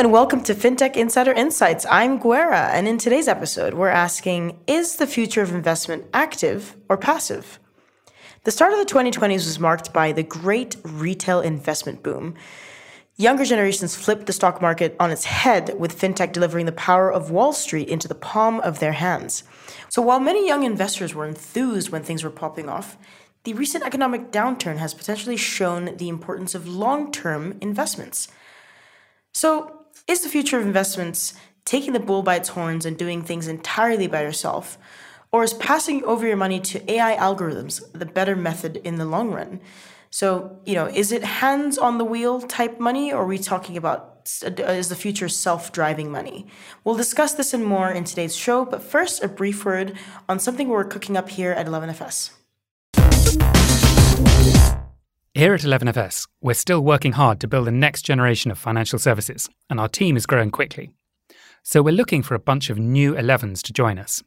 and welcome to FinTech Insider Insights. I'm Guerra, and in today's episode, we're asking Is the future of investment active or passive? The start of the 2020s was marked by the great retail investment boom. Younger generations flipped the stock market on its head, with fintech delivering the power of Wall Street into the palm of their hands. So while many young investors were enthused when things were popping off, the recent economic downturn has potentially shown the importance of long term investments. So, is the future of investments taking the bull by its horns and doing things entirely by yourself? Or is passing over your money to AI algorithms the better method in the long run? So, you know, is it hands on the wheel type money, or are we talking about uh, is the future self driving money? We'll discuss this and more in today's show, but first, a brief word on something we're cooking up here at 11FS. Here at 11FS, we're still working hard to build the next generation of financial services, and our team is growing quickly. So we're looking for a bunch of new 11s to join us.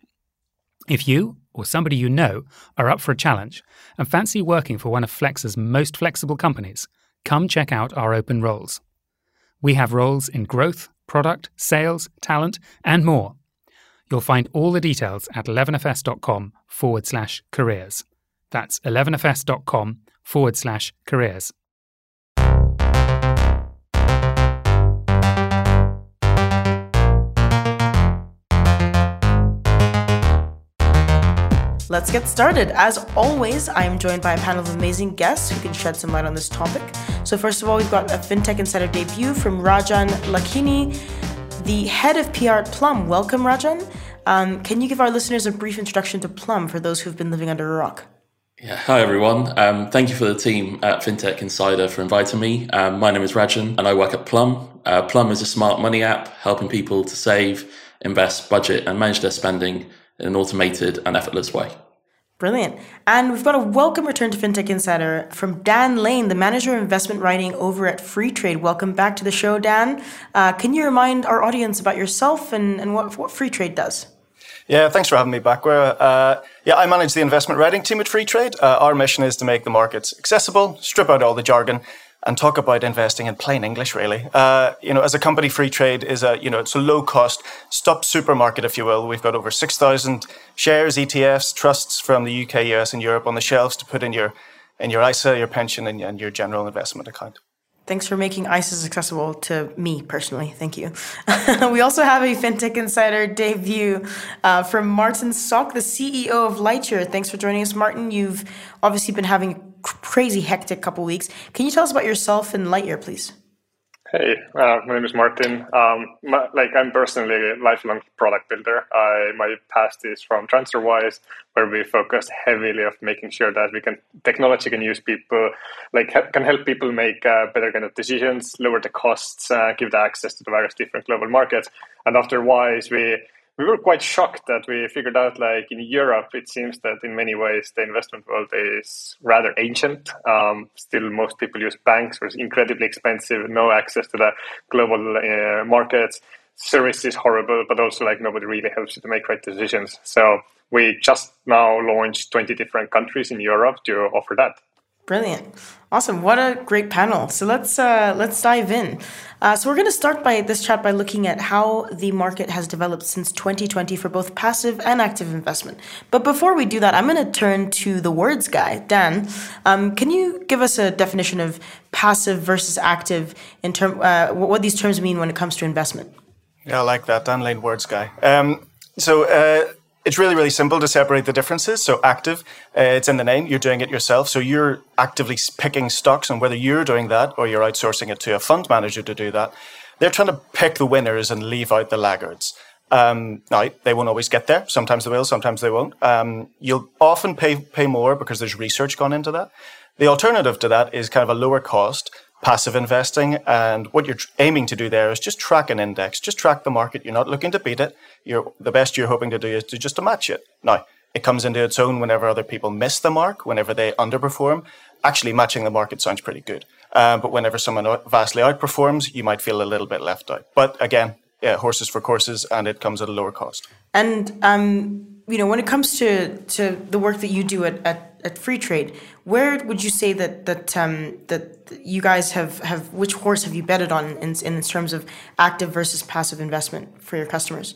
If you or somebody you know are up for a challenge and fancy working for one of Flex's most flexible companies, come check out our open roles. We have roles in growth, product, sales, talent, and more. You'll find all the details at 11fs.com forward slash careers. That's 11fs.com forward slash careers. Let's get started. As always, I am joined by a panel of amazing guests who can shed some light on this topic. So, first of all, we've got a FinTech Insider debut from Rajan Lakini, the head of PR at Plum. Welcome, Rajan. Um, can you give our listeners a brief introduction to Plum for those who've been living under a rock? Yeah, hi everyone. Um, thank you for the team at FinTech Insider for inviting me. Um, my name is Rajan and I work at Plum. Uh, Plum is a smart money app helping people to save, invest, budget, and manage their spending in an automated and effortless way. Brilliant. And we've got a welcome return to FinTech Insider from Dan Lane, the manager of investment writing over at Freetrade. Welcome back to the show, Dan. Uh, can you remind our audience about yourself and, and what, what Freetrade does? Yeah, thanks for having me back. Uh, yeah, I manage the investment writing team at Freetrade. Uh, our mission is to make the markets accessible, strip out all the jargon, and talk about investing in plain English. Really, uh, you know, as a company, Freetrade is a you know it's a low cost stop supermarket, if you will. We've got over six thousand shares, ETFs, trusts from the UK, US, and Europe on the shelves to put in your in your ISA, your pension, and, and your general investment account. Thanks for making ISAs accessible to me personally. Thank you. we also have a FinTech Insider debut uh, from Martin Sokk, the CEO of Lightyear. Thanks for joining us, Martin. You've obviously been having a crazy hectic couple weeks. Can you tell us about yourself and Lightyear, please? Hey, uh, my name is Martin. Um, my, like I'm personally a lifelong product builder. I, my past is from TransferWise, where we focused heavily of making sure that we can technology can use people, like can help people make uh, better kind of decisions, lower the costs, uh, give the access to the various different global markets. And after Wise, we we were quite shocked that we figured out like in Europe, it seems that in many ways the investment world is rather ancient. Um, still, most people use banks, which is incredibly expensive, no access to the global uh, markets. Service is horrible, but also like nobody really helps you to make right decisions. So we just now launched 20 different countries in Europe to offer that. Brilliant, awesome! What a great panel. So let's uh, let's dive in. Uh, so we're going to start by this chat by looking at how the market has developed since 2020 for both passive and active investment. But before we do that, I'm going to turn to the words guy, Dan. Um, can you give us a definition of passive versus active in term uh, what these terms mean when it comes to investment? Yeah, I like that, Dan Lane, words guy. Um, so uh, it's really, really simple to separate the differences. So active, uh, it's in the name. You're doing it yourself. So you're actively picking stocks, and whether you're doing that or you're outsourcing it to a fund manager to do that, they're trying to pick the winners and leave out the laggards. Um, now they won't always get there. Sometimes they will, sometimes they won't. Um, you'll often pay pay more because there's research gone into that. The alternative to that is kind of a lower cost passive investing. And what you're aiming to do there is just track an index, just track the market. You're not looking to beat it. You're the best you're hoping to do is to just to match it. Now, it comes into its own whenever other people miss the mark, whenever they underperform. Actually, matching the market sounds pretty good. Um, but whenever someone vastly outperforms, you might feel a little bit left out. But again, yeah, horses for courses, and it comes at a lower cost. And um, you know, when it comes to, to the work that you do at, at, at Freetrade, where would you say that that um, that you guys have, have which horse have you betted on in, in terms of active versus passive investment for your customers?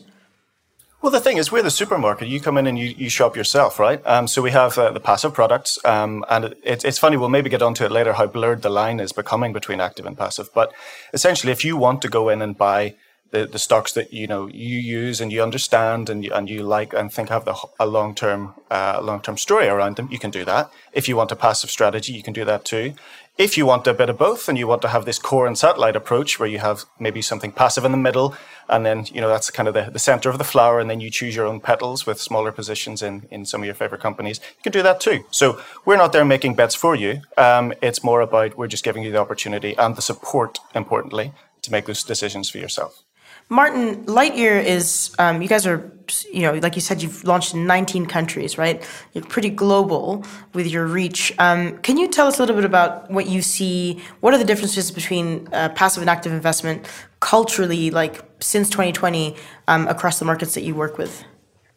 Well, the thing is, we're the supermarket. You come in and you, you shop yourself, right? Um, so we have uh, the passive products, um, and it, it's funny. We'll maybe get onto it later how blurred the line is becoming between active and passive. But essentially, if you want to go in and buy the, the stocks that you know you use and you understand and you, and you like and think have the, a long term uh, long term story around them, you can do that. If you want a passive strategy, you can do that too. If you want a bit of both and you want to have this core and satellite approach where you have maybe something passive in the middle and then you know that's kind of the, the center of the flower and then you choose your own petals with smaller positions in, in some of your favorite companies, you can do that too. So we're not there making bets for you. Um, it's more about we're just giving you the opportunity and the support, importantly, to make those decisions for yourself. Martin, Lightyear is, um, you guys are, you know, like you said, you've launched in 19 countries, right? You're pretty global with your reach. Um, can you tell us a little bit about what you see? What are the differences between uh, passive and active investment culturally, like since 2020, um, across the markets that you work with?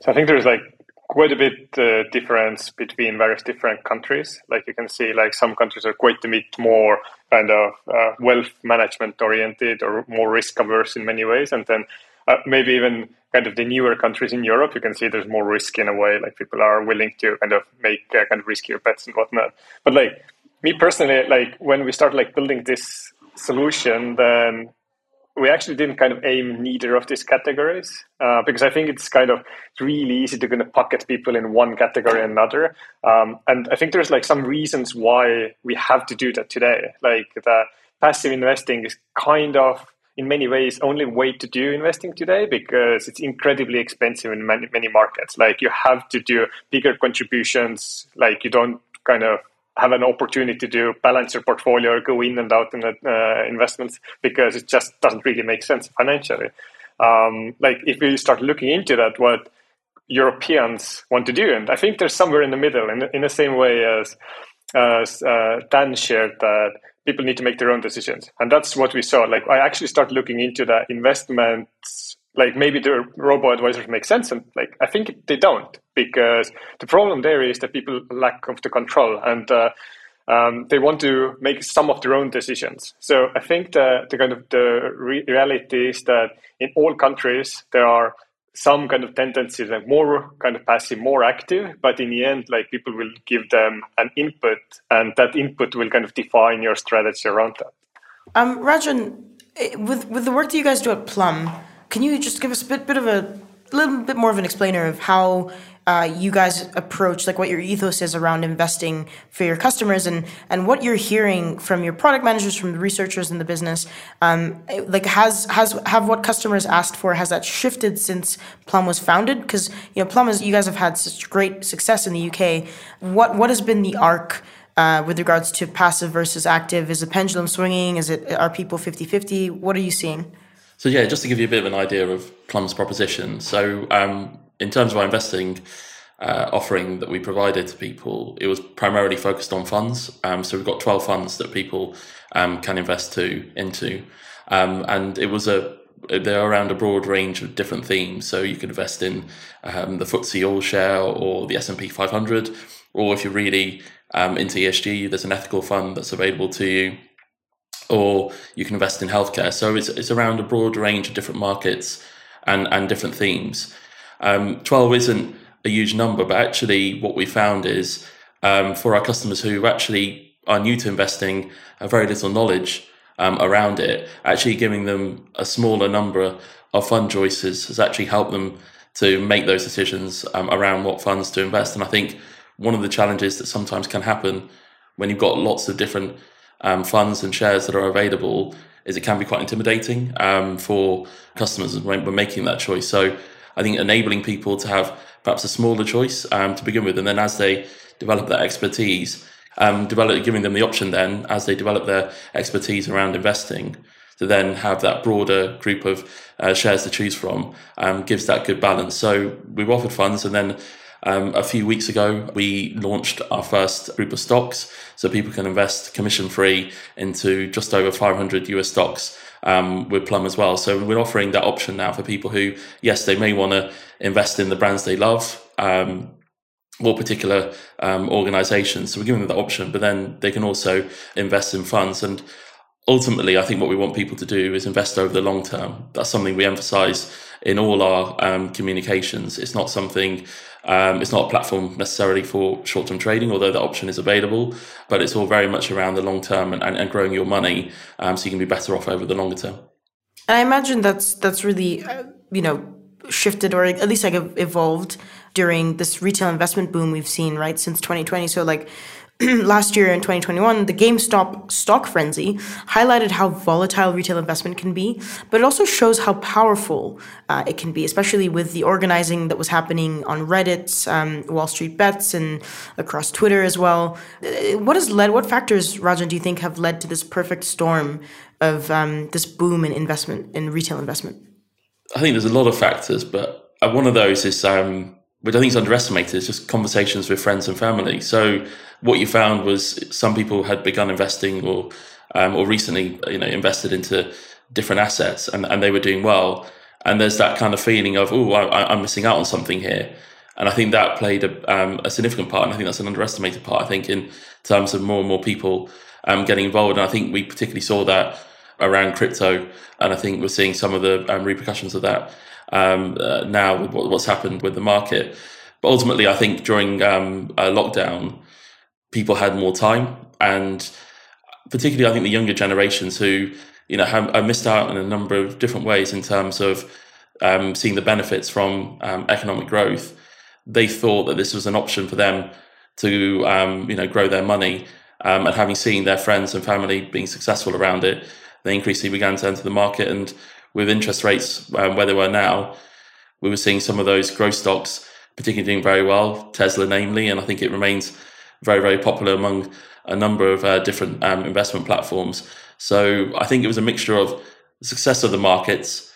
So I think there's like quite a bit uh, difference between various different countries. Like you can see, like some countries are quite a bit more kind of uh, wealth management oriented or more risk averse in many ways. And then uh, maybe even kind of the newer countries in Europe, you can see there's more risk in a way, like people are willing to kind of make uh, kind of riskier bets and whatnot. But like me personally, like when we started like building this solution, then we actually didn't kind of aim neither of these categories uh, because I think it's kind of really easy to kind of pocket people in one category and another. Um, and I think there's like some reasons why we have to do that today. Like the passive investing is kind of in many ways only way to do investing today because it's incredibly expensive in many many markets. Like you have to do bigger contributions. Like you don't kind of have an opportunity to balance your portfolio go in and out in the uh, investments because it just doesn't really make sense financially. Um, like if you start looking into that, what Europeans want to do, and I think there's somewhere in the middle, in the, in the same way as as uh, Dan shared that people need to make their own decisions, and that's what we saw. Like I actually start looking into the investments like maybe the robo advisors make sense and like i think they don't because the problem there is that people lack of the control and uh, um, they want to make some of their own decisions. So i think the, the kind of the re- reality is that in all countries there are some kind of tendencies like more kind of passive more active but in the end like people will give them an input and that input will kind of define your strategy around that. Um rajan eh, with with the work that you guys do at plum can you just give us a bit, bit of a little bit more of an explainer of how uh, you guys approach, like what your ethos is around investing for your customers, and and what you're hearing from your product managers, from the researchers in the business. Um, like has has have what customers asked for has that shifted since Plum was founded? Because you know Plum is you guys have had such great success in the UK. What what has been the arc? Uh, with regards to passive versus active, is the pendulum swinging? Is it are people 50-50? What are you seeing? So yeah, just to give you a bit of an idea of Plum's proposition. So um, in terms of our investing uh, offering that we provided to people, it was primarily focused on funds. Um, so we've got 12 funds that people um, can invest to into, um, and it was a they're around a broad range of different themes. So you can invest in um, the FTSE All Share or the S and P 500, or if you're really um, into ESG, there's an ethical fund that's available to you or you can invest in healthcare. So it's, it's around a broad range of different markets and, and different themes. Um, 12 isn't a huge number, but actually, what we found is um, for our customers who actually are new to investing, have very little knowledge um, around it, actually giving them a smaller number of fund choices has actually helped them to make those decisions um, around what funds to invest. And I think one of the challenges that sometimes can happen when you've got lots of different um, funds and shares that are available is it can be quite intimidating um, for customers when we're making that choice. So I think enabling people to have perhaps a smaller choice um, to begin with, and then as they develop that expertise, um, develop giving them the option then as they develop their expertise around investing to then have that broader group of uh, shares to choose from um, gives that good balance. So we've offered funds, and then Um, a few weeks ago, we launched our first group of stocks, so people can invest commission free into just over 500 US stocks um, with Plum as well. So we're offering that option now for people who, yes, they may want to invest in the brands they love. Um, or particular um, organizations. So we're giving them that option, but then they can also invest in funds. And ultimately, I think what we want people to do is invest over the long term. That's something we emphasize in all our um, communications. It's not something, um, it's not a platform necessarily for short term trading, although that option is available, but it's all very much around the long term and, and, and growing your money um, so you can be better off over the longer term. And I imagine that's that's really, uh, you know, shifted or at least like evolved during this retail investment boom we've seen right since 2020 so like last year in 2021, the GameStop stock frenzy highlighted how volatile retail investment can be, but it also shows how powerful uh, it can be, especially with the organizing that was happening on Reddit, um, Wall Street Bets, and across Twitter as well. Uh, what has led? What factors, Rajan, do you think have led to this perfect storm of um, this boom in investment in retail investment? I think there's a lot of factors, but one of those is um, which I think is underestimated, is just conversations with friends and family. So what you found was some people had begun investing or um, or recently, you know, invested into different assets and, and they were doing well. And there's that kind of feeling of, oh, I, am missing out on something here. And I think that played a, um, a, significant part. And I think that's an underestimated part, I think, in terms of more and more people um, getting involved. And I think we particularly saw that around crypto. And I think we're seeing some of the um, repercussions of that um, uh, now with what's happened with the market. But ultimately, I think during um, lockdown, people had more time, and particularly, I think the younger generations who you know have, have missed out in a number of different ways in terms of um, seeing the benefits from um, economic growth. They thought that this was an option for them to um, you know grow their money, and having seen their friends and family being successful around it, they increasingly began to enter the market and with interest rates um, where they were now, we were seeing some of those growth stocks particularly doing very well, Tesla namely, and I think it remains very, very popular among a number of uh, different um, investment platforms. So I think it was a mixture of the success of the markets,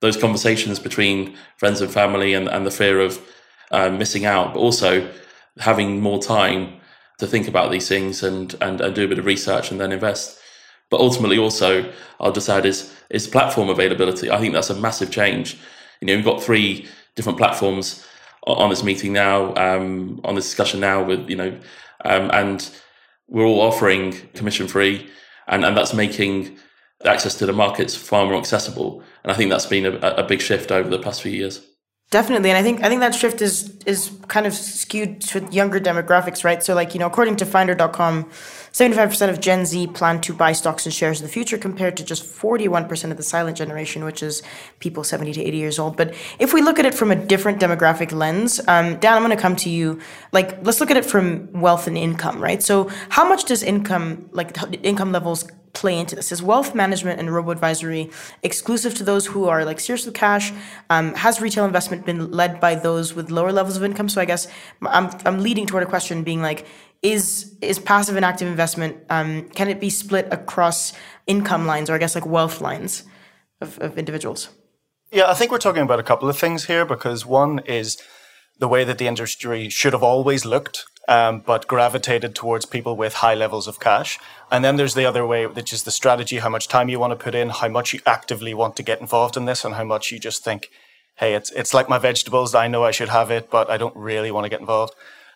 those conversations between friends and family, and, and the fear of uh, missing out, but also having more time to think about these things and, and, and do a bit of research and then invest. But ultimately, also, I'll just add is is platform availability. I think that's a massive change. You know, we've got three different platforms on this meeting now, um, on this discussion now, with you know, um, and we're all offering commission free, and and that's making access to the markets far more accessible. And I think that's been a, a big shift over the past few years. Definitely, and I think I think that shift is is kind of skewed to younger demographics, right? So, like you know, according to Finder.com, seventy five percent of Gen Z plan to buy stocks and shares in the future, compared to just forty one percent of the silent generation, which is people seventy to eighty years old. But if we look at it from a different demographic lens, um, Dan, I'm going to come to you. Like, let's look at it from wealth and income, right? So, how much does income, like income levels, play into this? Is wealth management and robo advisory exclusive to those who are like serious with cash? Um, has retail investment been led by those with lower levels of income? So I guess I'm, I'm leading toward a question being like, is is passive and active investment um, can it be split across income lines or I guess like wealth lines of, of individuals? Yeah, I think we're talking about a couple of things here because one is the way that the industry should have always looked um, but gravitated towards people with high levels of cash. And then there's the other way, which is the strategy, how much time you want to put in, how much you actively want to get involved in this, and how much you just think, hey, it's, it's like my vegetables. I know I should have it, but I don't really want to get involved.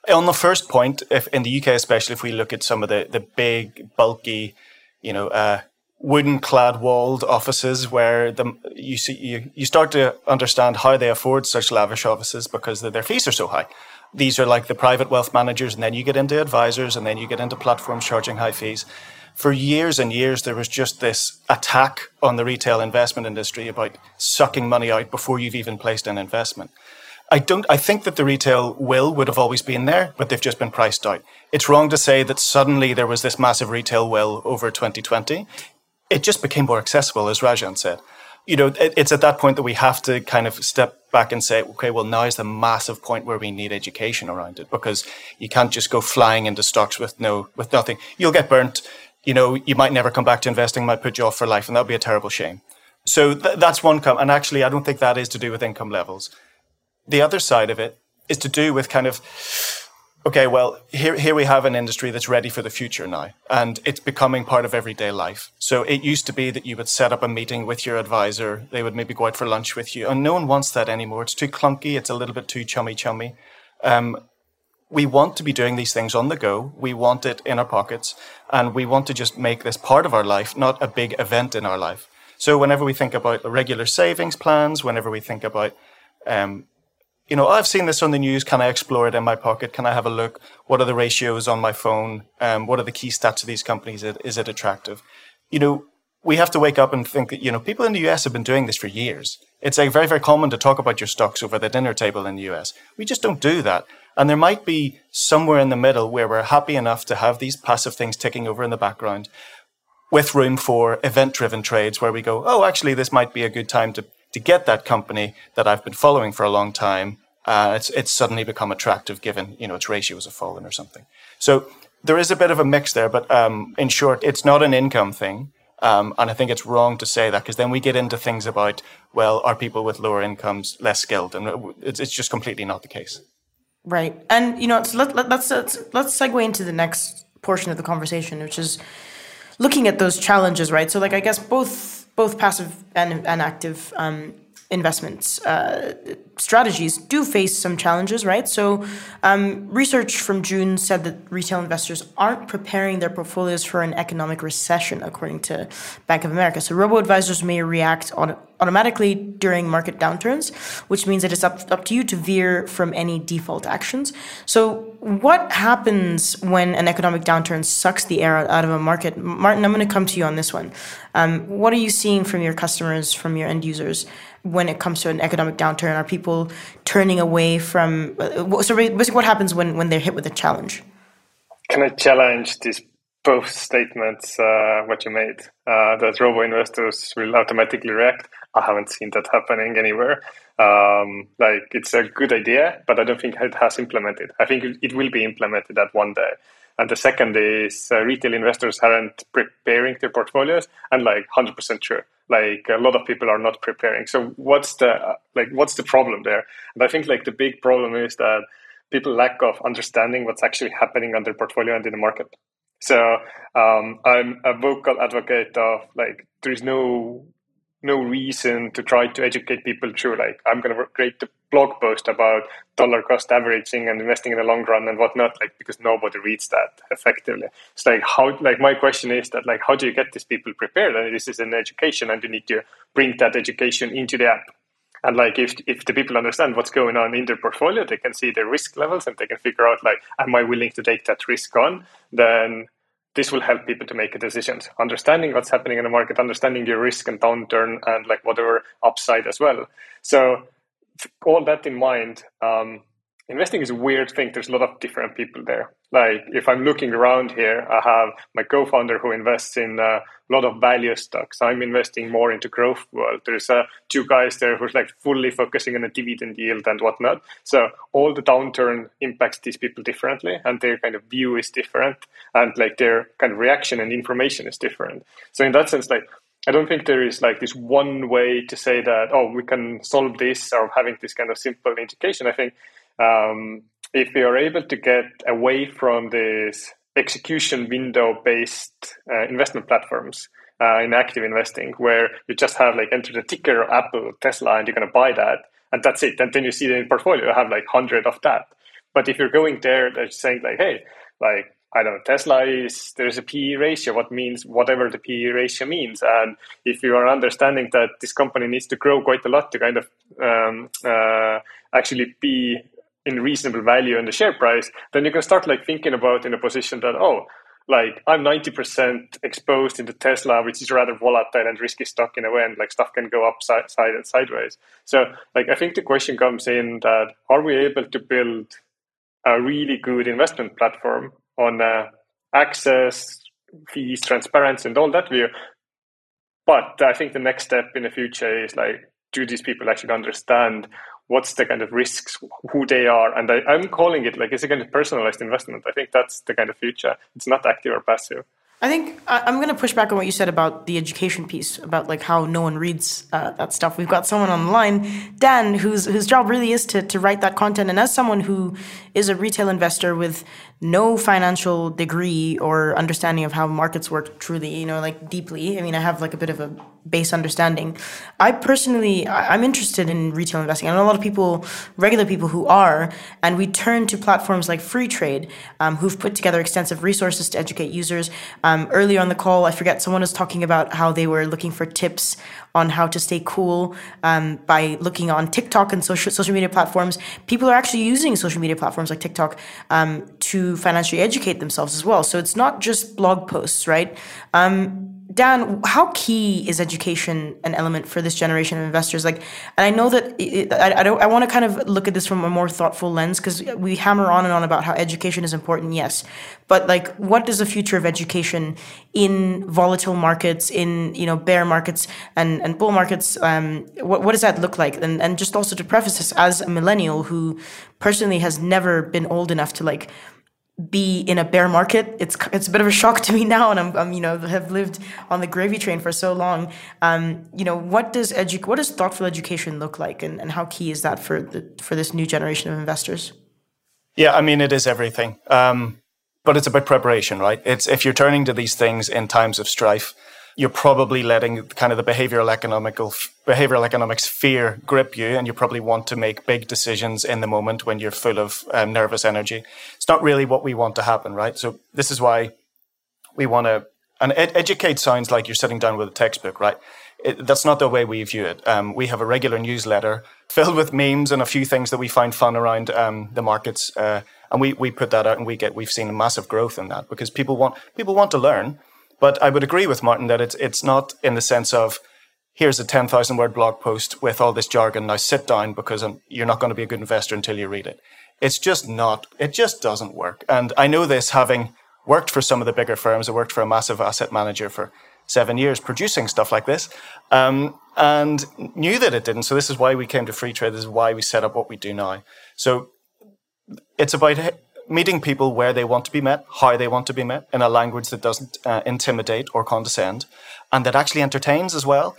On the first point, if in the UK especially, if we look at some of the, the big, bulky, you know, uh, wooden clad walled offices where the, you see you, you start to understand how they afford such lavish offices because their fees are so high these are like the private wealth managers, and then you get into advisors, and then you get into platforms charging high fees. For years and years, there was just this attack on the retail investment industry about sucking money out before you've even placed an investment. I don't. I think that the retail will would have always been there, but they've just been priced out. It's wrong to say that suddenly there was this massive retail will over 2020. It just became more accessible, as Rajan said you know, it, it's at that point that we have to kind of step back and say, okay, well, now is the massive point where we need education around it because you can't just go flying into stocks with no, with nothing. You'll get burnt. You know, you might never come back to investing, might put you off for life, and that would be a terrible shame. So th- that's one come. And actually, I don't think that is to do with income levels. The other side of it is to do with kind of okay, well, here, here we have an industry that's ready for the future now, and it's becoming part of everyday life. So it used to be that you would set up a meeting with your advisor, they would maybe go out for lunch with you, and no one wants that anymore. It's too clunky, it's a little bit too chummy chummy. Um, we want to be doing these things on the go. We want it in our pockets, and we want to just make this part of our life, not a big event in our life. So whenever we think about regular savings plans, whenever we think about um, you know, I've seen this on the news. Can I explore it in my pocket? Can I have a look? What are the ratios on my phone? Um, what are the key stats of these companies? Is it attractive? You know, we have to wake up and think that, you know, people in the US have been doing this for years. It's like very, very common to talk about your stocks over the dinner table in the US. We just don't do that. And there might be somewhere in the middle where we're happy enough to have these passive things ticking over in the background with room for event driven trades where we go, oh, actually, this might be a good time to to get that company that I've been following for a long time, uh, it's it's suddenly become attractive given you know its ratios have fallen or something. So there is a bit of a mix there, but um, in short, it's not an income thing. Um, and I think it's wrong to say that because then we get into things about, well, are people with lower incomes less skilled? And it's, it's just completely not the case. Right. And, you know, so let, let, let's, let's, let's segue into the next portion of the conversation, which is looking at those challenges, right? So, like, I guess both both passive and, and active um, investments uh, strategies do face some challenges, right? So, um, research from June said that retail investors aren't preparing their portfolios for an economic recession, according to Bank of America. So, robo advisors may react auto- automatically during market downturns, which means that it's up, up to you to veer from any default actions. So, what happens when an economic downturn sucks the air out of a market? Martin, I'm going to come to you on this one. Um, what are you seeing from your customers, from your end users? When it comes to an economic downturn? Are people turning away from? Uh, so basically, what happens when when they're hit with a challenge? Can I challenge these both statements? Uh, what you made uh, that robo investors will automatically react. I haven't seen that happening anywhere. Um, like it's a good idea, but I don't think it has implemented. I think it will be implemented at one day. And the second is uh, retail investors aren't preparing their portfolios, and like 100% sure. Like a lot of people are not preparing. So what's the like what's the problem there? And i think like the big problem is that people lack of understanding what's actually happening on their portfolio and in the market. So um, i'm a vocal advocate of like there's no no reason to try to educate people through like i'm going to create the blog post about dollar cost averaging and investing in the long run and whatnot like because nobody reads that effectively. It's like how like my question is that like how do you get these people prepared? And this is an education and you need to bring that education into the app. And like if if the people understand what's going on in their portfolio they can see their risk levels and they can figure out like am i willing to take that risk on? Then this will help people to make decisions understanding what's happening in the market understanding your risk and downturn and like whatever upside as well. So all that in mind um, investing is a weird thing. There's a lot of different people there. Like if i'm looking around here i have my co-founder who invests in a lot of value stocks. I'm investing more into growth world. There's uh, two guys there who's like fully focusing on a dividend yield and whatnot. So all the downturn impacts these people differently and their kind of view is different and like their kind of reaction and information is different. So in that sense like I don't think there is like this one way to say that, oh, we can solve this or having this kind of simple indication. I think um, if we are able to get away from this execution window based uh, investment platforms uh, in active investing, where you just have like enter the ticker Apple, Tesla, and you're going to buy that, and that's it. And then you see the portfolio, you have like 100 of that. But if you're going there, they're saying like, hey, like I don't know, Tesla is there's a PE ratio, what means whatever the PE ratio means. And if you are understanding that this company needs to grow quite a lot to kind of um, uh, actually be in reasonable value in the share price, then you can start like thinking about in a position that, oh, like I'm 90% exposed into Tesla, which is rather volatile and risky stock in a way, and like stuff can go upside side and sideways. So like I think the question comes in that are we able to build a really good investment platform on uh, access, fees, transparency, and all that view. But I think the next step in the future is like, do these people actually understand what's the kind of risks, who they are? And I, am calling it like it's a kind of personalized investment. I think that's the kind of future. It's not active or passive. I think I, am going to push back on what you said about the education piece, about like how no one reads uh, that stuff. We've got someone on the line, Dan, whose whose job really is to to write that content. And as someone who is a retail investor with no financial degree or understanding of how markets work truly, you know, like deeply. I mean, I have like a bit of a base understanding. I personally, I'm interested in retail investing. I know a lot of people, regular people who are, and we turn to platforms like Freetrade, um, who've put together extensive resources to educate users. Um, earlier on the call, I forget, someone was talking about how they were looking for tips on how to stay cool um, by looking on TikTok and social social media platforms. People are actually using social media platforms like TikTok um, to financially educate themselves as well. So it's not just blog posts, right? Um, Dan, how key is education an element for this generation of investors? Like, and I know that it, I, I don't. I want to kind of look at this from a more thoughtful lens because we hammer on and on about how education is important. Yes, but like, what is the future of education in volatile markets, in you know bear markets and and bull markets? Um, what what does that look like? And and just also to preface this, as a millennial who personally has never been old enough to like be in a bear market. It's it's a bit of a shock to me now, and I'm, I'm you know have lived on the gravy train for so long. Um, you know, what does edu- what does thoughtful education look like, and, and how key is that for the for this new generation of investors? Yeah, I mean, it is everything. Um, but it's about preparation, right? It's if you're turning to these things in times of strife, you're probably letting kind of the behavioral economical behavioral economics fear grip you, and you probably want to make big decisions in the moment when you're full of um, nervous energy. It's not really what we want to happen, right? So this is why we want to. And ed- educate sounds like you're sitting down with a textbook, right? It, that's not the way we view it. Um, we have a regular newsletter filled with memes and a few things that we find fun around um, the markets, uh, and we, we put that out, and we get we've seen a massive growth in that because people want people want to learn, but I would agree with Martin that it's it's not in the sense of here's a 10,000 word blog post with all this jargon. Now sit down because I'm, you're not going to be a good investor until you read it. It's just not, it just doesn't work. And I know this having worked for some of the bigger firms. I worked for a massive asset manager for seven years producing stuff like this um, and knew that it didn't. So this is why we came to Freetrade. This is why we set up what we do now. So it's about meeting people where they want to be met, how they want to be met, in a language that doesn't uh, intimidate or condescend, and that actually entertains as well.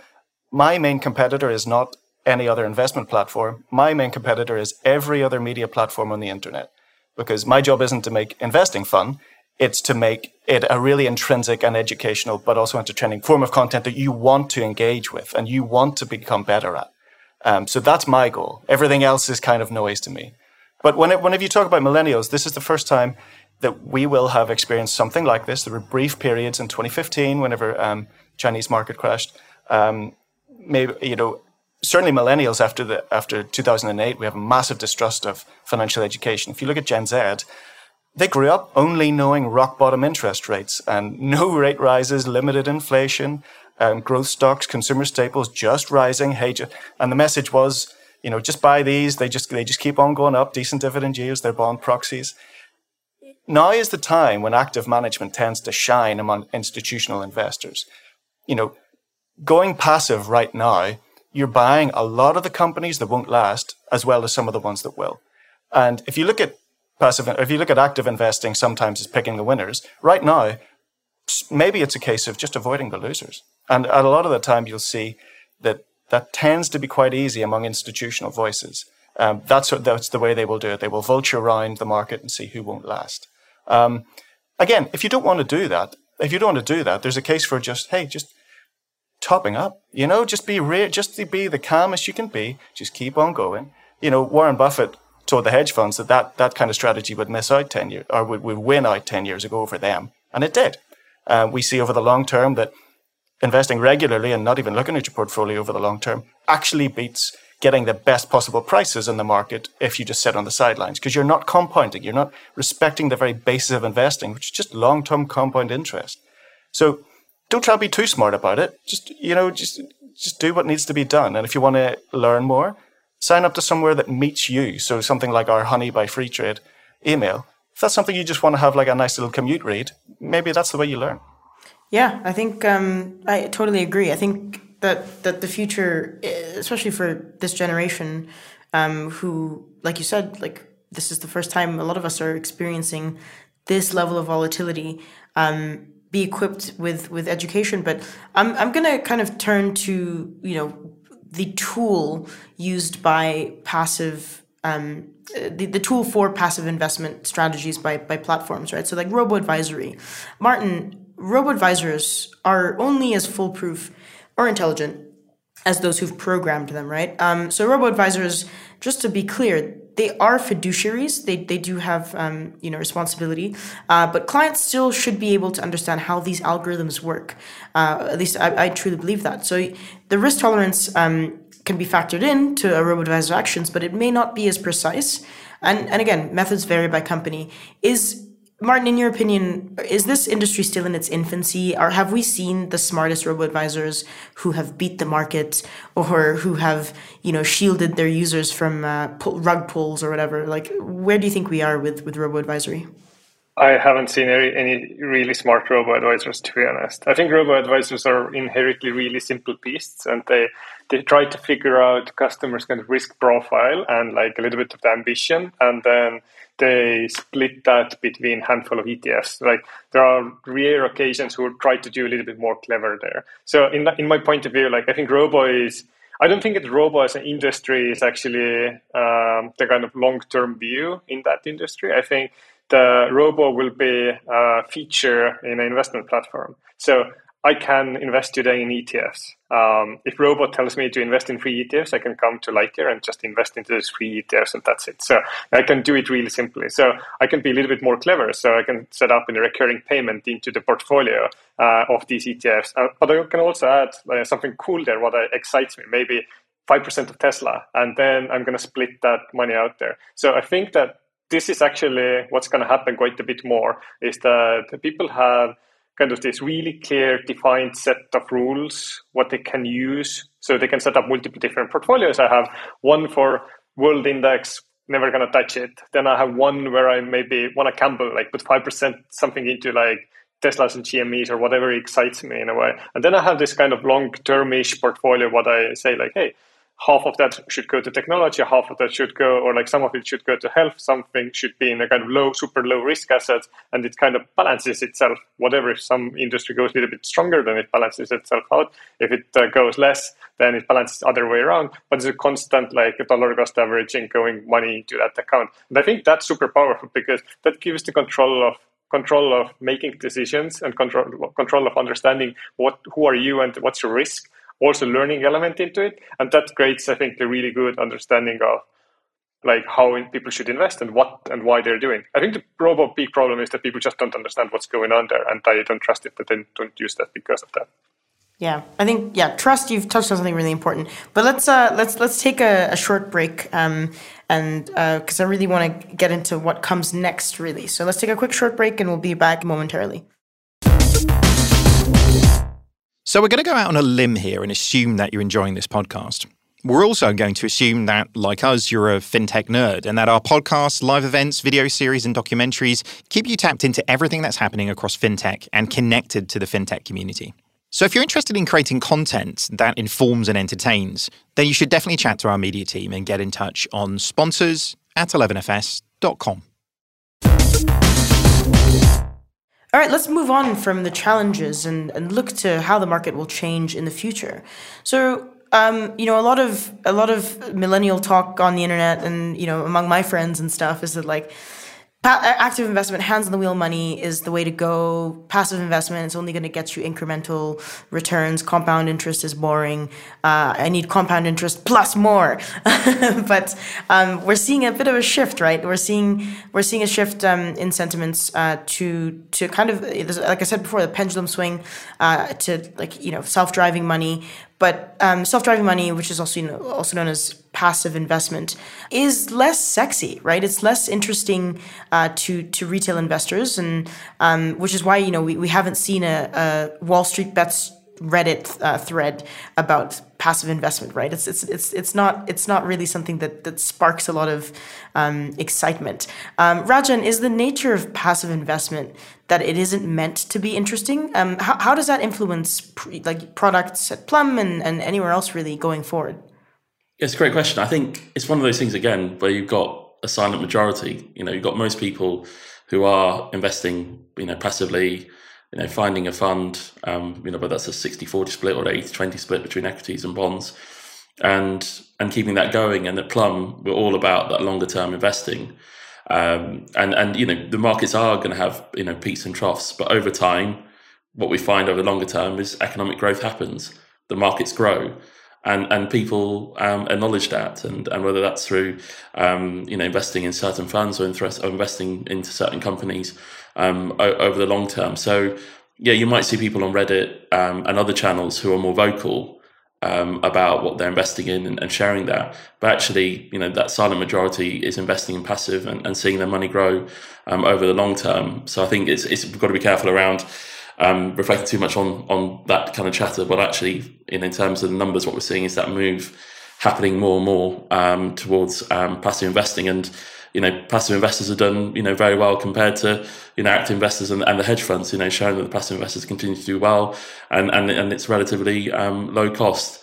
My main competitor is not any other investment platform. My main competitor is every other media platform on the internet. Because my job isn't to make investing fun, it's to make it a really intrinsic and educational, but also entertaining form of content that you want to engage with and you want to become better at. Um, so that's my goal. Everything else is kind of noise to me. But when it, whenever you talk about millennials, this is the first time that we will have experienced something like this. There were brief periods in 2015, whenever um, Chinese market crashed. Um, maybe you know, certainly millennials after the after 2008, we have a massive distrust of financial education. If you look at Gen Z, they grew up only knowing rock bottom interest rates and no rate rises, limited inflation, um, growth stocks, consumer staples just rising. Hey, and the message was you know, just buy these. They just they just keep on going up. Decent dividend yields. They're bond proxies. Now is the time when active management tends to shine among institutional investors. You know, going passive right now, you're buying a lot of the companies that won't last, as well as some of the ones that will. And if you look at passive, if you look at active investing, sometimes it's picking the winners. Right now, maybe it's a case of just avoiding the losers. And a lot of the time, you'll see that that tends to be quite easy among institutional voices. Um, that's, that's the way they will do it. They will vulture around the market and see who won't last. Um, again, if you don't want to do that, if you don't want to do that, there's a case for just, hey, just topping up. You know, just be re- just be the calmest you can be. Just keep on going. You know, Warren Buffett told the hedge funds that that, that kind of strategy would miss out 10 years or would, would win out 10 years ago for them. And it did. Uh, we see over the long term that investing regularly and not even looking at your portfolio over the long term actually beats getting the best possible prices in the market if you just sit on the sidelines because you're not compounding. You're not respecting the very basis of investing which is just long-term compound interest. So don't try to be too smart about it. Just you know just just do what needs to be done. And if you want to learn more sign up to somewhere that meets you. So something like our honey by Freetrade email. If that's something you just want to have like a nice little commute read maybe that's the way you learn yeah, I think um, I totally agree. I think that that the future, especially for this generation, um, who, like you said, like this is the first time a lot of us are experiencing this level of volatility. Um, be equipped with with education. But I'm I'm gonna kind of turn to you know the tool used by passive um, the, the tool for passive investment strategies by, by platforms, right? So like robo advisory. Martin, robo advisors are only as foolproof or intelligent as those who've programmed them, right? Um, so robo advisors, just to be clear, they are fiduciaries. They, they do have um, you know responsibility, uh, but clients still should be able to understand how these algorithms work. Uh, at least I, I, truly believe that. So the risk tolerance um, can be factored in to a robo advisor actions, but it may not be as precise. And and again, methods vary by company. Is Martin, in your opinion, is this industry still in its infancy, or have we seen the smartest robo advisors who have beat the market, or who have you know shielded their users from uh, rug pulls or whatever? Like, where do you think we are with with robo advisory? I haven't seen any, really smart robo advisors, to be honest. I think robo advisors are inherently really simple beasts, and they they try to figure out customers' kind of risk profile and like a little bit of the ambition, and then they split that between handful of ETFs. Like there are rare occasions who try to do a little bit more clever there. So in in my point of view, like I think robo is. I don't think that robo as an industry is actually um, the kind of long term view in that industry. I think the robo will be a feature in an investment platform. So I can invest today in ETFs. Um, if Robo tells me to invest in free ETFs, I can come to Lightyear and just invest into those free ETFs, and that's it. So I can do it really simply. So I can be a little bit more clever. So I can set up a recurring payment into the portfolio uh, of these ETFs. Uh, but I can also add uh, something cool there, what excites me. Maybe 5% of Tesla, and then I'm going to split that money out there. So I think that this is actually what's going to happen quite a bit more is that people have kind of this really clear defined set of rules what they can use. So they can set up multiple different portfolios. I have one for world index never gonna touch it. Then i have one where i maybe want to gamble like put 5% something into like teslas and gmes or whatever excites me in a way. And then i have this kind of long termish portfolio what i say like hey half of that should go to technology, half of that should go, or like some of it should go to health, something should be in a kind of low, super low risk asset, and it kind of balances itself. Whatever, if some industry goes a little bit stronger, then it balances itself out. If it uh, goes less, then it balances other way around. But it's a constant like a dollar cost averaging going money into that account. And I think that's super powerful because that gives the control of control of making decisions and control control of understanding what who are you and what's your risk also learning element into it. And that creates, I think, a really good understanding of like how people should invest and what and why they're doing. I think the robo big problem is that people just don't understand what's going on there and they don't trust it, but then don't use that because of that. Yeah, I think yeah, trust. You've touched on something really important. But let's uh, let's let's take a, a short break, um, and because uh, I really want to get into what comes next, really. So let's take a quick short break, and we'll be back momentarily. So we're going to go out on a limb here and assume that you're enjoying this podcast. We're also going to assume that, like us, you're a fintech nerd and that our podcasts, live events, video series, and documentaries keep you tapped into everything that's happening across fintech and connected to the fintech community. So if you're interested in creating content that informs and entertains, then you should definitely chat to our media team and get in touch on sponsors at 11fs.com. All right, let's move on from the challenges and, and look to how the market will change in the future. So, um, you know, a lot of a lot of millennial talk on the internet and you know among my friends and stuff is that like active investment, hands on the wheel money is the way to go. Passive investment is only going to get you incremental returns. Compound interest is boring. Uh, I need compound interest plus more. but um, we're seeing a bit of a shift, right? We're seeing we're seeing a shift um, in sentiments uh, to to kind of like I said before, the pendulum swing uh, to like you know self driving money. But um, self-driving money, which is also you know, also known as passive investment, is less sexy, right? It's less interesting uh, to to retail investors, and um, which is why you know we, we haven't seen a, a Wall Street bets Reddit uh, thread about passive investment, right? It's it's it's it's not it's not really something that that sparks a lot of um, excitement. Um, Rajan, is the nature of passive investment that it isn't meant to be interesting? Um, how how does that influence pre, like products at Plum and and anywhere else really going forward? It's a great question. I think it's one of those things again where you've got a silent majority. You know, you've got most people who are investing, you know, passively you know, finding a fund, um, you know, whether that's a 60-40 split or 80-20 split between equities and bonds, and and keeping that going. And at Plum, we're all about that longer term investing. Um, and and you know, the markets are going to have you know peaks and troughs, but over time, what we find over the longer term is economic growth happens. The markets grow, and and people um, acknowledge that, and and whether that's through um, you know investing in certain funds or, or investing into certain companies um, o- over the long term. So yeah, you might see people on Reddit um, and other channels who are more vocal um, about what they're investing in and, and, sharing that. But actually, you know, that silent majority is investing in passive and, and seeing their money grow um, over the long term. So I think it's, it's we've got to be careful around um, reflecting too much on on that kind of chatter. But actually, in, in terms of the numbers, what we're seeing is that move happening more and more um, towards um, passive investing and you know, passive investors have done, you know, very well compared to, you know, active investors and, and the hedge funds, you know, showing that the passive investors continue to do well and, and, and it's relatively um, low cost.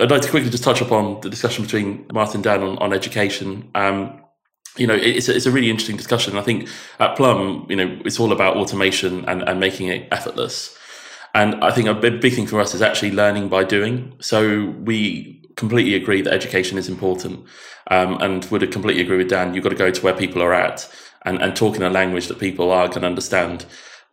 I'd like to quickly just touch upon the discussion between Martin Dan on, on education. Um, you know, it's a, it's a really interesting discussion. I think at Plum, you know, it's all about automation and, and making it effortless. And I think a big thing for us is actually learning by doing. So we completely agree that education is important um, and would completely agree with Dan. You've got to go to where people are at and, and talk in a language that people are going to understand.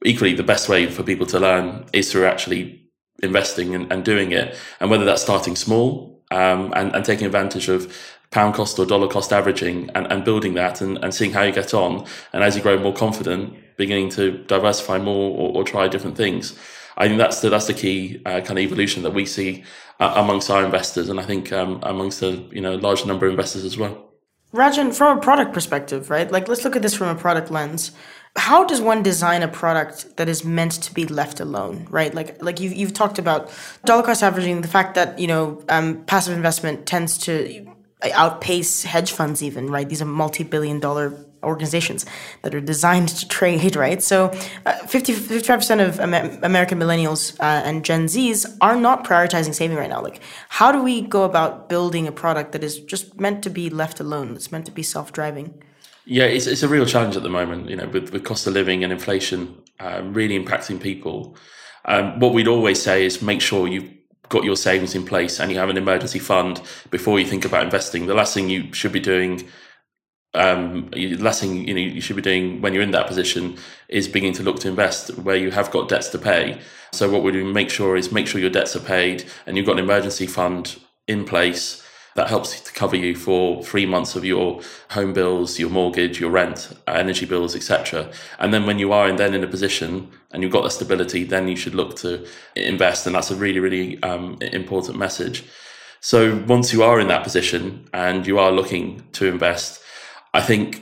Equally, the best way for people to learn is through actually investing and, and doing it. And whether that's starting small um, and, and taking advantage of pound cost or dollar cost averaging and, and building that and, and seeing how you get on. And as you grow more confident, beginning to diversify more or, or try different things. I think that's the, that's the key uh, kind of evolution that we see uh, amongst our investors, and I think um, amongst a you know large number of investors as well. Rajan, from a product perspective, right? Like, let's look at this from a product lens. How does one design a product that is meant to be left alone, right? Like, like you've, you've talked about dollar cost averaging, the fact that you know um, passive investment tends to outpace hedge funds, even right? These are multi-billion-dollar organizations that are designed to trade, right? So, uh, 50, 55% of Amer- American millennials uh, and Gen Zs are not prioritizing saving right now. Like, how do we go about building a product that is just meant to be left alone? It's meant to be self driving? Yeah, it's, it's a real challenge at the moment, you know, with, with cost of living and inflation um, really impacting people. Um, what we'd always say is make sure you've got your savings in place and you have an emergency fund before you think about investing. The last thing you should be doing um, the last thing you know you should be doing when you're in that position is beginning to look to invest where you have got debts to pay. So what we do make sure is make sure your debts are paid and you've got an emergency fund in place that helps to cover you for three months of your home bills, your mortgage, your rent, energy bills, etc. And then when you are in, then in a position and you've got that stability, then you should look to invest, and that's a really really um, important message. So once you are in that position and you are looking to invest I think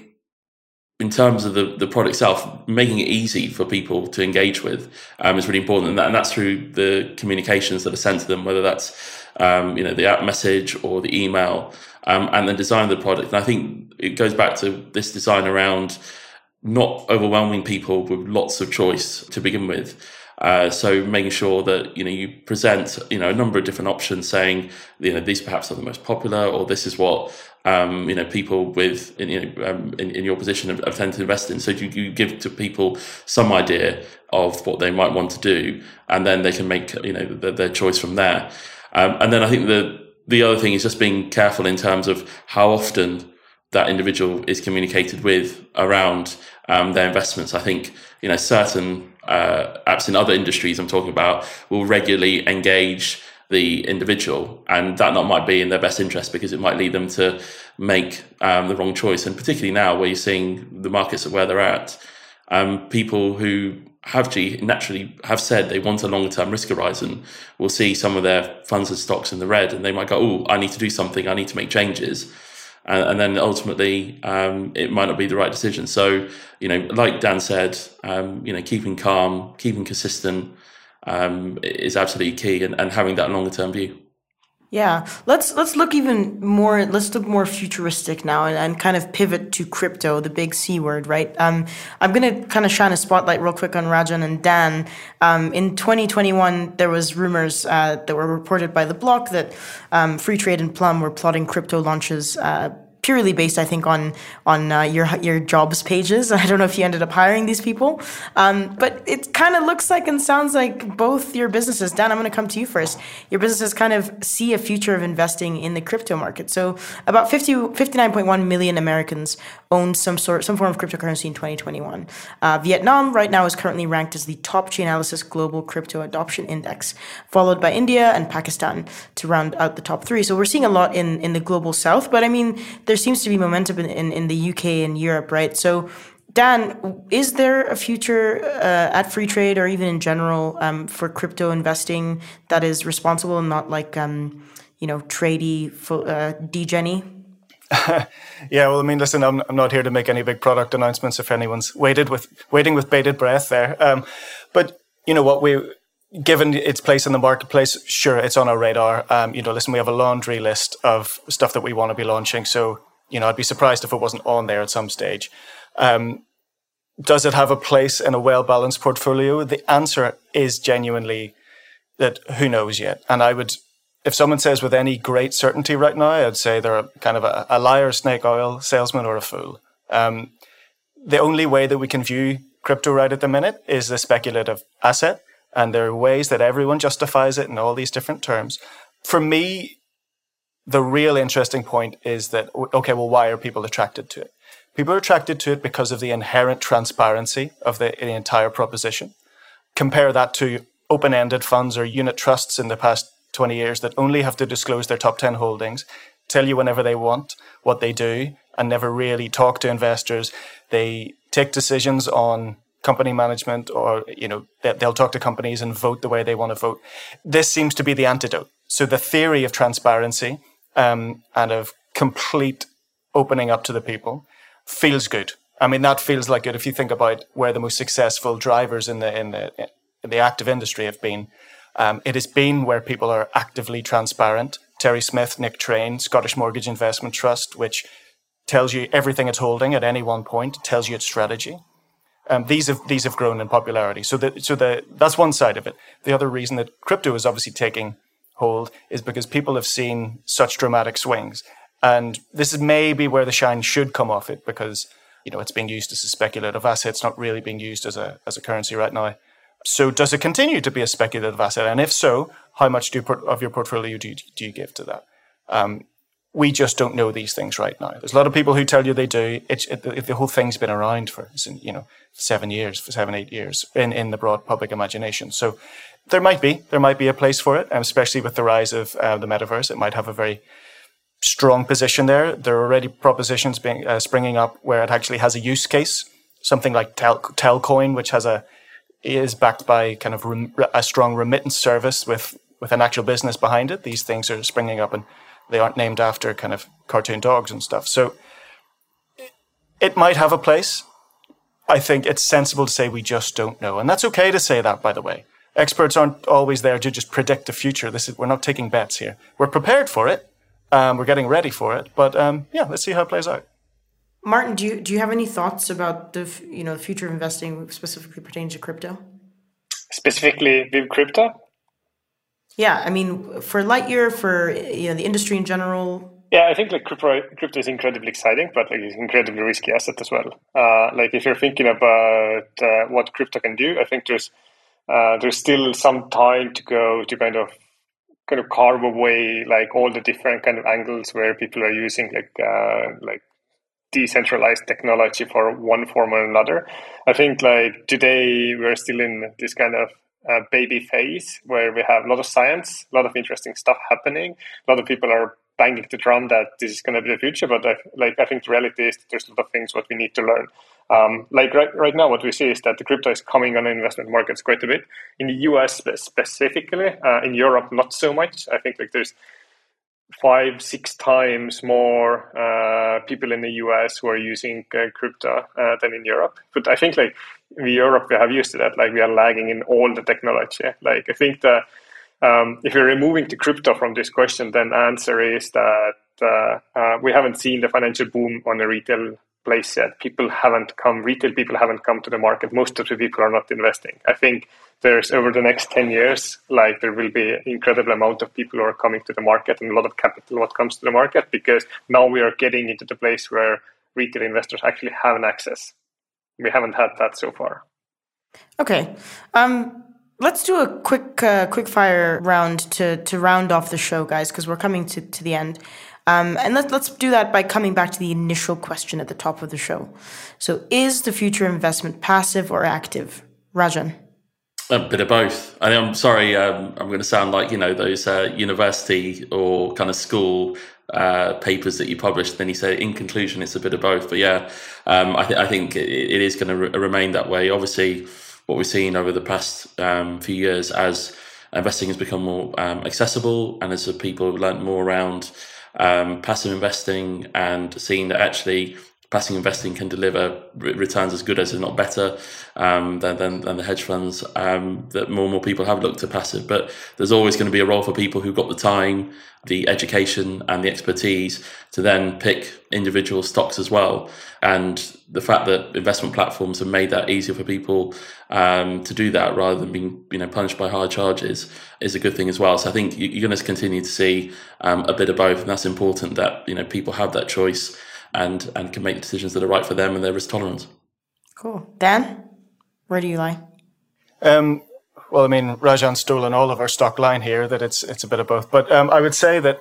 in terms of the, the product itself, making it easy for people to engage with um, is really important, and, that, and, that's through the communications that are sent to them, whether that's um, you know the app message or the email, um, and the design of the product. And I think it goes back to this design around not overwhelming people with lots of choice to begin with. Uh, so making sure that you know you present you know a number of different options, saying you know these perhaps are the most popular, or this is what um, you know people with in, you know, um, in, in, your position have, tended to invest in. So you, you give to people some idea of what they might want to do, and then they can make you know the, their choice from there. Um, and then I think the the other thing is just being careful in terms of how often that individual is communicated with around um, their investments. I think you know certain uh, apps in other industries I'm talking about will regularly engage the individual, and that not might be in their best interest because it might lead them to make um, the wrong choice. And particularly now, where you're seeing the markets where they're at, um, people who have G naturally have said they want a longer term risk horizon will see some of their funds and stocks in the red, and they might go, "Oh, I need to do something. I need to make changes." And, and then ultimately, um, it might not be the right decision. So, you know, like Dan said, um, you know, keeping calm, keeping consistent, um, is absolutely key, and, and having that longer term view. Yeah, let's let's look even more. Let's look more futuristic now, and, and kind of pivot to crypto, the big C word, right? Um, I'm gonna kind of shine a spotlight real quick on Rajan and Dan. Um, in 2021, there was rumors uh, that were reported by the block that um, Freetrade and Plum were plotting crypto launches. Uh, purely based, I think, on on uh, your your jobs pages. I don't know if you ended up hiring these people, um, but it kind of looks like and sounds like both your businesses. Dan, I'm going to come to you first. Your businesses kind of see a future of investing in the crypto market. So about 50, 59.1 million Americans owned some sort some form of cryptocurrency in 2021. Uh, Vietnam right now is currently ranked as the top Chainalysis Global Crypto Adoption Index, followed by India and Pakistan to round out the top three. So we're seeing a lot in in the global south, but I mean there seems to be momentum in, in, in the UK and Europe, right? So. Dan, is there a future uh, at Freetrade or even in general um, for crypto investing that is responsible and not like um, you know tradey uh, degeny? yeah, well, I mean, listen, I'm, I'm not here to make any big product announcements if anyone's waited with waiting with bated breath there. Um, but you know what we given its place in the marketplace, sure, it's on our radar. Um, you know, listen, we have a laundry list of stuff that we want to be launching. So, you know, I'd be surprised if it wasn't on there at some stage. Um, does it have a place in a well balanced portfolio? The answer is genuinely that who knows yet. And I would if someone says with any great certainty right now, I'd say they're kind of a, a liar, snake oil salesman, or a fool. Um, the only way that we can view crypto right at the minute is the speculative asset, and there are ways that everyone justifies it in all these different terms. For me, the real interesting point is that okay, well, why are people attracted to it? People are attracted to it because of the inherent transparency of the, the entire proposition. Compare that to open-ended funds or unit trusts in the past 20 years that only have to disclose their top 10 holdings, tell you whenever they want what they do, and never really talk to investors. They take decisions on company management or you know they'll talk to companies and vote the way they want to vote this seems to be the antidote so the theory of transparency um, and of complete opening up to the people feels good i mean that feels like it if you think about where the most successful drivers in the in the in the active industry have been um, it has been where people are actively transparent. Terry Smith, Nick Train, Scottish Mortgage Investment Trust, which tells you everything it's holding at any one point, tells you its strategy. Um, these have these have grown in popularity. So the, so the that's one side of it. The other reason that crypto is obviously taking hold is because people have seen such dramatic swings, and this is maybe where the shine should come off it because you know it's being used as a speculative asset. It's not really being used as a as a currency right now. So does it continue to be a speculative asset? And if so, how much do you, of your portfolio do you, do you give to that? Um, we just don't know these things right now. There's a lot of people who tell you they do. It, it, the whole thing's been around for you know seven years, for seven eight years in, in the broad public imagination. So there might be there might be a place for it, especially with the rise of uh, the metaverse. It might have a very strong position there. There are already propositions being uh, springing up where it actually has a use case. Something like Tel- Telcoin, which has a is backed by kind of rem- a strong remittance service with with an actual business behind it. These things are springing up, and they aren't named after kind of cartoon dogs and stuff. So it might have a place. I think it's sensible to say we just don't know, and that's okay to say that. By the way, experts aren't always there to just predict the future. This is we're not taking bets here. We're prepared for it. Um, we're getting ready for it, but um, yeah, let's see how it plays out. Martin, do you do you have any thoughts about the you know the future of investing specifically pertaining to crypto? Specifically with crypto? Yeah, I mean for Lightyear, for you know the industry in general. Yeah, I think like crypto, crypto is incredibly exciting, but like it's incredibly risky asset as well. Uh, like if you're thinking about uh, what crypto can do, I think there's uh, there's still some time to go to kind of kind of carve away like all the different kind of angles where people are using like uh, like decentralized technology for one form or another. I think like today we're still in this kind of uh, baby phase where we have a lot of science, a lot of interesting stuff happening. A lot of people are banging the drum that this is going to be the future, but I, like I think the reality is that there's a lot of things what we need to learn. Um, like right, right now, what we see is that the crypto is coming on investment markets quite a bit in the US specifically. Uh, in Europe, not so much. I think like there's five, six times more uh, people in the US who are using uh, crypto uh, than in Europe. But I think like in Europe, we have used to that. Like we are lagging in all the technology. Like I think that um, if you're removing the crypto from this question, then answer is that uh, uh, we haven't seen the financial boom on the retail place yet. People haven't come, retail people haven't come to the market. Most of the people are not investing. I think there's over the next 10 years, like there will be incredible amount of people who are coming to the market and a lot of capital what comes to the market because now we are getting into the place where retail investors actually have an access. We haven't had that so far. Okay. Um, let's do a quick uh, quick fire round to to round off the show, guys, because we're coming to, to the end. Um, and let's let's do that by coming back to the initial question at the top of the show. So, is the future investment passive or active? Rajan. A bit of both. I am sorry, um, I'm going to sound like you know those uh, university or kind of school uh, papers that you published. Then you say, in conclusion, it's a bit of both. But yeah, um, I, th- I, think it, it is going to re- remain that way. Obviously, what we've seen over the past um, few years as investing has become more um, accessible and as people have learned more around um, passive investing and seeing that actually passive investing can deliver returns as good as, if not better, um, than, than, than, the hedge funds. Um, that more and more people have looked at passive, but there's always going to be a role for people who've got the time, the education, and the expertise to then pick individual stocks as well. And the fact that investment platforms have made that easier for people um, to do that rather than being you know punished by higher charges is a good thing as well. So I think you're going to continue to see um, a bit of both, and that's important that you know people have that choice and and can make decisions that are right for them and their risk tolerance. Cool, Dan, where do you lie? Um, well, I mean, Rajan stolen all of our stock line here. That it's it's a bit of both, but um, I would say that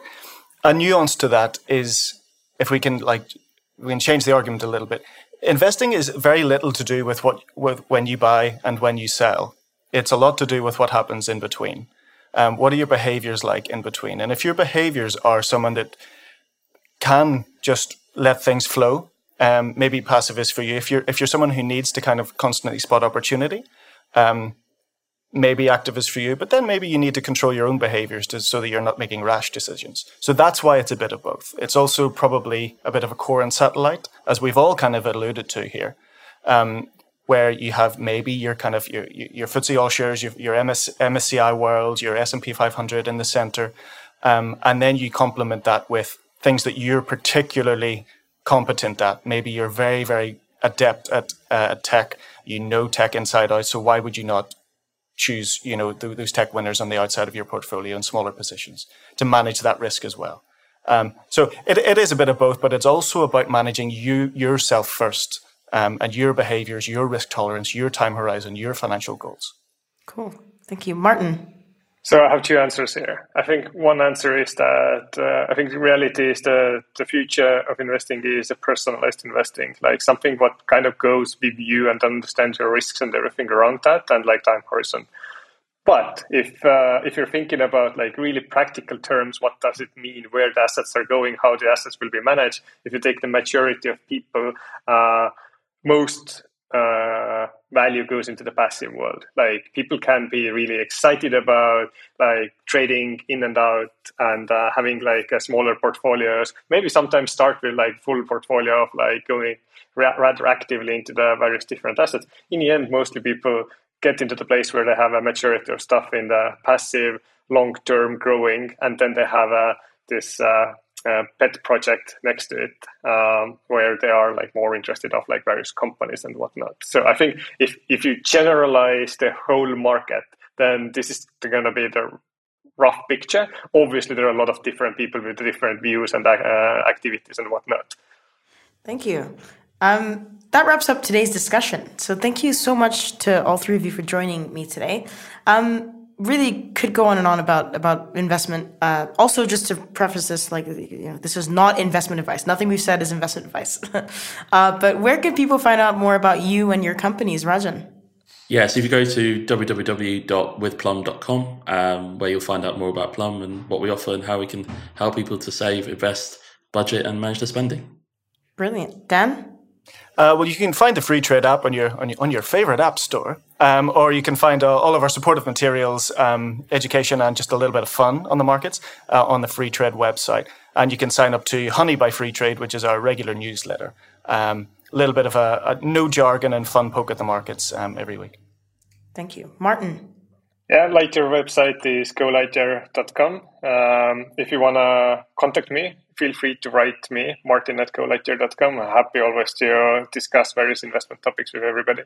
a nuance to that is if we can like we can change the argument a little bit. Investing is very little to do with what with when you buy and when you sell. It's a lot to do with what happens in between. Um, what are your behaviors like in between? And if your behaviors are someone that can just let things flow. Um, maybe passive is for you. If you're if you're someone who needs to kind of constantly spot opportunity, um, maybe active is for you. But then maybe you need to control your own behaviors to, so that you're not making rash decisions. So that's why it's a bit of both. It's also probably a bit of a core and satellite, as we've all kind of alluded to here. Um, where you have maybe your kind of your your FTSE all shares, your, your MS, MSCI World, your S and P 500 in the center, um, and then you complement that with things that you're particularly competent at. Maybe you're very, very adept at uh, tech. You know tech inside out. So why would you not choose, you know, th- those tech winners on the outside of your portfolio in smaller positions to manage that risk as well? Um, so it, it is a bit of both, but it's also about managing you yourself first um, and your behaviors, your risk tolerance, your time horizon, your financial goals. Cool. Thank you. Martin. So I have two answers here. I think one answer is that uh, I think the reality is that the future of investing is a personalized investing, like something what kind of goes with you and understands your risks and everything around that, and like time horizon. But if uh, if you're thinking about like really practical terms, what does it mean? Where the assets are going? How the assets will be managed? If you take the majority of people, uh, most uh, value goes into the passive world. Like people can be really excited about like trading in and out and uh, having like smaller portfolios. Maybe sometimes start with like full portfolio of like going ra- rather actively into the various different assets. In the end, mostly people get into the place where they have a maturity of stuff in the passive, long term growing, and then they have a this uh, pet project next to it um, where they are like more interested of like various companies and whatnot. So i think if if you generalize the whole market then this is going to be the rough picture. Obviously there are a lot of different people with different views and uh, activities and whatnot. Thank you. Um, that wraps up today's discussion. So thank you so much to all three of you for joining me today. Um, really could go on and on about about investment. Uh, also, just to preface this, like you know, this is not investment advice. Nothing we've said is investment advice. uh, but where can people find out more about you and your companies, Rajan? Yeah, so if you go to www.withplum.com, um, where you'll find out more about Plum and what we offer and how we can help people to save, invest, budget, and manage their spending. Brilliant, Dan. Uh, well, you can find the Freetrade app on your on your, on your favorite app store, um, or you can find uh, all of our supportive materials, um, education, and just a little bit of fun on the markets uh, on the Freetrade website. And you can sign up to Honey by Freetrade, which is our regular newsletter. Um, a little bit of a, a, no jargon and fun poke at the markets um, every week. Thank you, Martin. Yeah, Lightyear website is golightyear.com. Um, if you want to contact me, feel free to write me, martin at golightyear.com. I'm happy always to discuss various investment topics with everybody.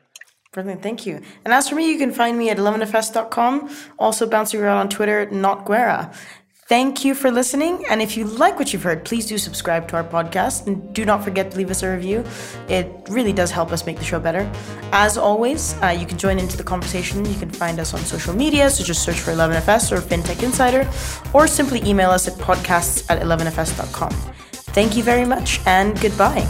Brilliant, thank you. And as for me, you can find me at 11fs.com, also bouncing around on Twitter, not Guerra. Thank you for listening. And if you like what you've heard, please do subscribe to our podcast and do not forget to leave us a review. It really does help us make the show better. As always, uh, you can join into the conversation. You can find us on social media, so just search for 11FS or FinTech Insider, or simply email us at podcasts at 11fs.com. Thank you very much and goodbye.